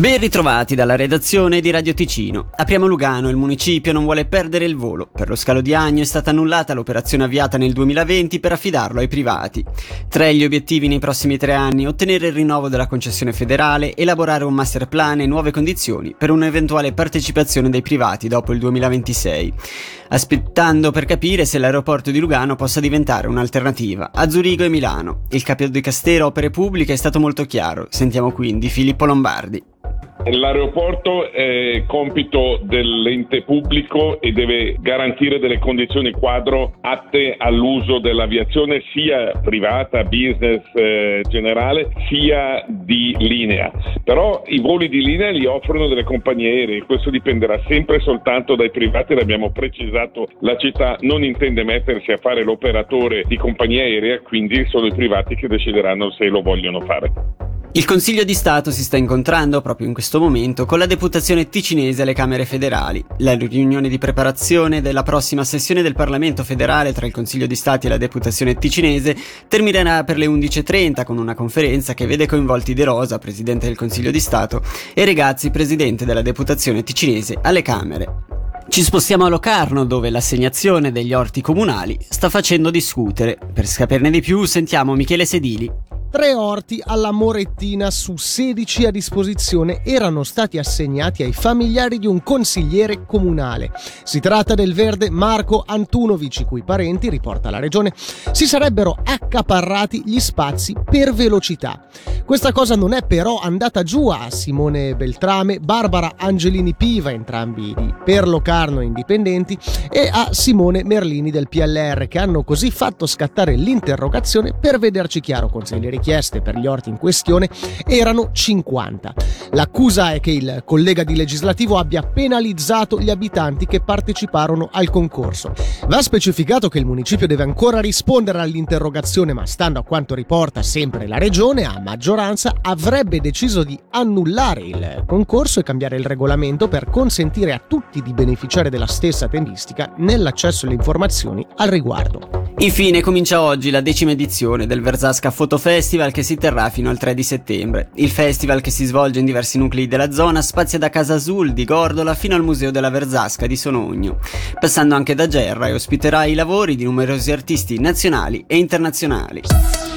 Ben ritrovati dalla redazione di Radio Ticino. Apriamo Lugano, il municipio non vuole perdere il volo. Per lo scalo di Agno è stata annullata l'operazione avviata nel 2020 per affidarlo ai privati. Tra gli obiettivi nei prossimi tre anni, ottenere il rinnovo della concessione federale, elaborare un master plan e nuove condizioni per un'eventuale partecipazione dei privati dopo il 2026. Aspettando per capire se l'aeroporto di Lugano possa diventare un'alternativa a Zurigo e Milano. Il capo di Castero Opere Pubbliche è stato molto chiaro. Sentiamo quindi Filippo Lombardi. L'aeroporto è compito dell'ente pubblico e deve garantire delle condizioni quadro atte all'uso dell'aviazione sia privata, business eh, generale, sia di linea. Però i voli di linea li offrono delle compagnie aeree, questo dipenderà sempre soltanto dai privati, l'abbiamo precisato, la città non intende mettersi a fare l'operatore di compagnia aerea, quindi sono i privati che decideranno se lo vogliono fare. Il Consiglio di Stato si sta incontrando proprio in questo momento con la deputazione ticinese alle Camere federali. La riunione di preparazione della prossima sessione del Parlamento federale tra il Consiglio di Stato e la deputazione ticinese terminerà per le 11.30 con una conferenza che vede coinvolti De Rosa, Presidente del Consiglio di Stato, e Regazzi, Presidente della deputazione ticinese alle Camere. Ci spostiamo a Locarno dove l'assegnazione degli orti comunali sta facendo discutere. Per saperne di più sentiamo Michele Sedili. Tre orti alla Morettina su 16 a disposizione erano stati assegnati ai familiari di un consigliere comunale. Si tratta del verde Marco Antunovic, i cui parenti, riporta la regione, si sarebbero accaparrati gli spazi per velocità. Questa cosa non è però andata giù a Simone Beltrame, Barbara Angelini Piva, entrambi di Per Locarno Indipendenti, e a Simone Merlini del PLR, che hanno così fatto scattare l'interrogazione per vederci chiaro, consiglieri richieste per gli orti in questione erano 50. L'accusa è che il collega di legislativo abbia penalizzato gli abitanti che parteciparono al concorso. Va specificato che il municipio deve ancora rispondere all'interrogazione, ma stando a quanto riporta sempre la regione, a maggioranza avrebbe deciso di annullare il concorso e cambiare il regolamento per consentire a tutti di beneficiare della stessa tempistica nell'accesso alle informazioni al riguardo. Infine comincia oggi la decima edizione del Versasca Photo Festival che si terrà fino al 3 di settembre. Il festival che si svolge in diversi nuclei della zona spazia da Casa Azul di Gordola fino al Museo della Versasca di Sonogno, passando anche da Gerra e ospiterà i lavori di numerosi artisti nazionali e internazionali.